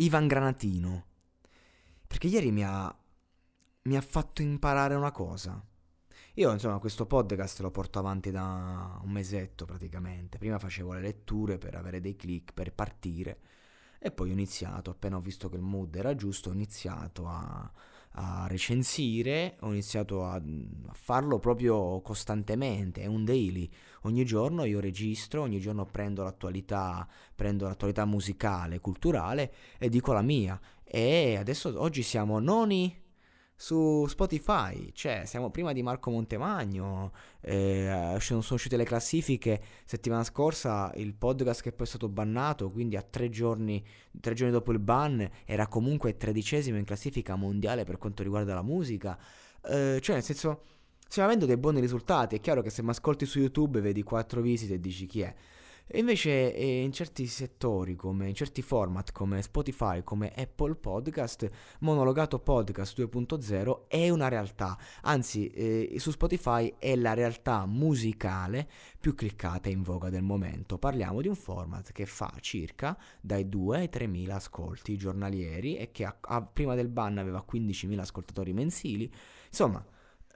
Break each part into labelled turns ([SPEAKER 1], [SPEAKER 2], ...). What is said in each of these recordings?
[SPEAKER 1] Ivan Granatino perché ieri mi ha, mi ha fatto imparare una cosa. Io, insomma, questo podcast lo porto avanti da un mesetto praticamente. Prima facevo le letture per avere dei click, per partire. E poi ho iniziato, appena ho visto che il mood era giusto, ho iniziato a, a recensire, ho iniziato a, a, farlo proprio costantemente, è un daily. Ogni giorno io registro, ogni giorno prendo l'attualità, prendo l'attualità musicale, culturale e dico la mia. E adesso oggi siamo noni su Spotify, cioè siamo prima di Marco Montemagno, eh, sono uscite le classifiche. Settimana scorsa, il podcast che poi è stato bannato, quindi a tre giorni, tre giorni dopo il ban era comunque tredicesimo in classifica mondiale per quanto riguarda la musica, eh, cioè nel senso stiamo avendo dei buoni risultati, è chiaro che se mi ascolti su YouTube vedi quattro visite e dici chi è. Invece eh, in certi settori, come in certi format come Spotify, come Apple Podcast, Monologato Podcast 2.0 è una realtà. Anzi, eh, su Spotify è la realtà musicale più cliccata e in voga del momento. Parliamo di un format che fa circa dai 2 ai 3 mila ascolti giornalieri e che a, a, prima del ban aveva 15 mila ascoltatori mensili. Insomma,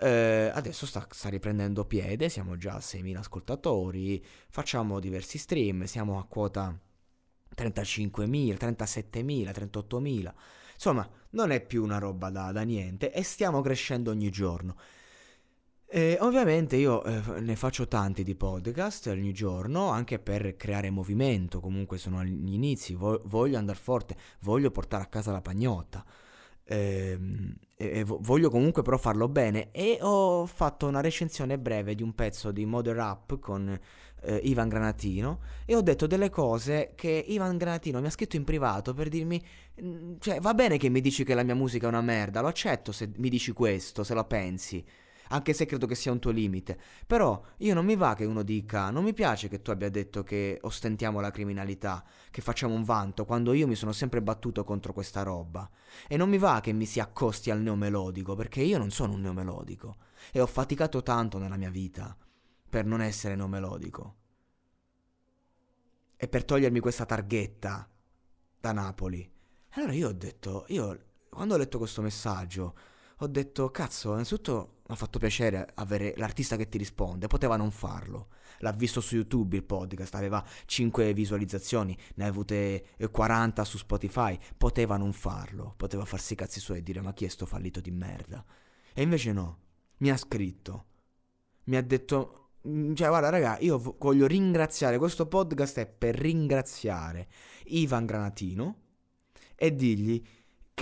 [SPEAKER 1] eh, adesso sta, sta, riprendendo piede, siamo già a 6.000 ascoltatori, facciamo diversi stream, siamo a quota 35.000, 37.000, 38.000. Insomma, non è più una roba da, da niente e stiamo crescendo ogni giorno. E ovviamente io eh, ne faccio tanti di podcast ogni giorno, anche per creare movimento, comunque sono agli inizi, voglio andare forte, voglio portare a casa la pagnotta. Ehm, e, e, voglio comunque però farlo bene. E ho fatto una recensione breve di un pezzo di Mother Up con eh, Ivan Granatino. E ho detto delle cose che Ivan Granatino mi ha scritto in privato per dirmi cioè va bene che mi dici che la mia musica è una merda lo accetto se mi dici questo se lo pensi anche se credo che sia un tuo limite. Però io non mi va che uno dica, non mi piace che tu abbia detto che ostentiamo la criminalità, che facciamo un vanto, quando io mi sono sempre battuto contro questa roba. E non mi va che mi si accosti al neomelodico, perché io non sono un neomelodico. E ho faticato tanto nella mia vita per non essere neomelodico. E per togliermi questa targhetta da Napoli. Allora io ho detto, io quando ho letto questo messaggio, ho detto, cazzo, innanzitutto mi ha fatto piacere avere l'artista che ti risponde, poteva non farlo. L'ha visto su YouTube il podcast, aveva 5 visualizzazioni, ne ha avute 40 su Spotify, poteva non farlo, poteva farsi i cazzi suoi e dire ma chi è sto fallito di merda. E invece no, mi ha scritto, mi ha detto, mm, cioè guarda raga, io voglio ringraziare, questo podcast è per ringraziare Ivan Granatino e dirgli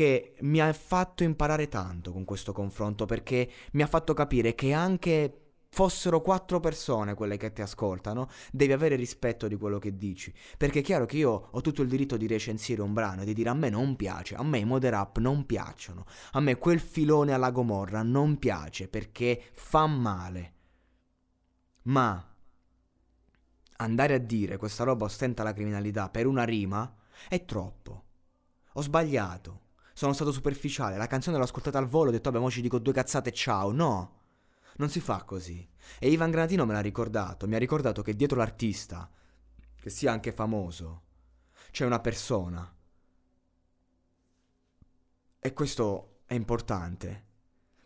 [SPEAKER 1] che mi ha fatto imparare tanto con questo confronto perché mi ha fatto capire che anche fossero quattro persone quelle che ti ascoltano, devi avere rispetto di quello che dici. Perché è chiaro che io ho tutto il diritto di recensire un brano e di dire a me non piace, a me i mod rap non piacciono, a me quel filone alla Gomorra non piace perché fa male. Ma andare a dire questa roba ostenta la criminalità per una rima è troppo. Ho sbagliato sono stato superficiale, la canzone l'ho ascoltata al volo, ho detto vabbè, mo ci dico due cazzate, ciao. No. Non si fa così. E Ivan Granatino me l'ha ricordato, mi ha ricordato che dietro l'artista, che sia anche famoso, c'è una persona. E questo è importante.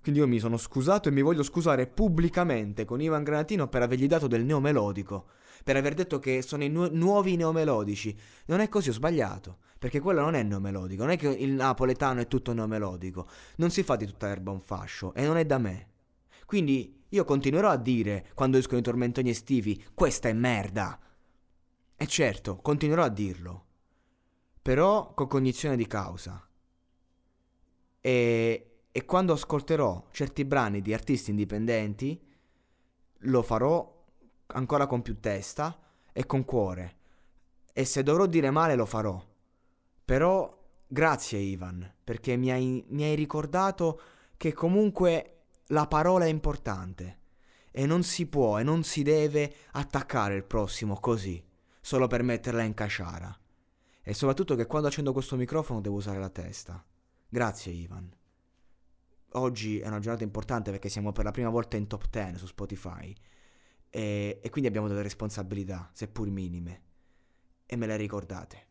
[SPEAKER 1] Quindi io mi sono scusato e mi voglio scusare pubblicamente con Ivan Granatino per avergli dato del neomelodico, per aver detto che sono i nu- nuovi neomelodici. Non è così, ho sbagliato, perché quello non è neomelodico, non è che il napoletano è tutto neomelodico, non si fa di tutta erba un fascio e non è da me. Quindi io continuerò a dire, quando escono i tormentoni estivi, questa è merda. E certo, continuerò a dirlo, però con cognizione di causa. E e quando ascolterò certi brani di artisti indipendenti lo farò ancora con più testa e con cuore. E se dovrò dire male lo farò. Però grazie Ivan, perché mi hai, mi hai ricordato che comunque la parola è importante e non si può e non si deve attaccare il prossimo così, solo per metterla in casciara. E soprattutto che quando accendo questo microfono devo usare la testa. Grazie Ivan oggi è una giornata importante perché siamo per la prima volta in top 10 su Spotify e, quindi abbiamo delle responsabilità, seppur minime, e me le ricordate.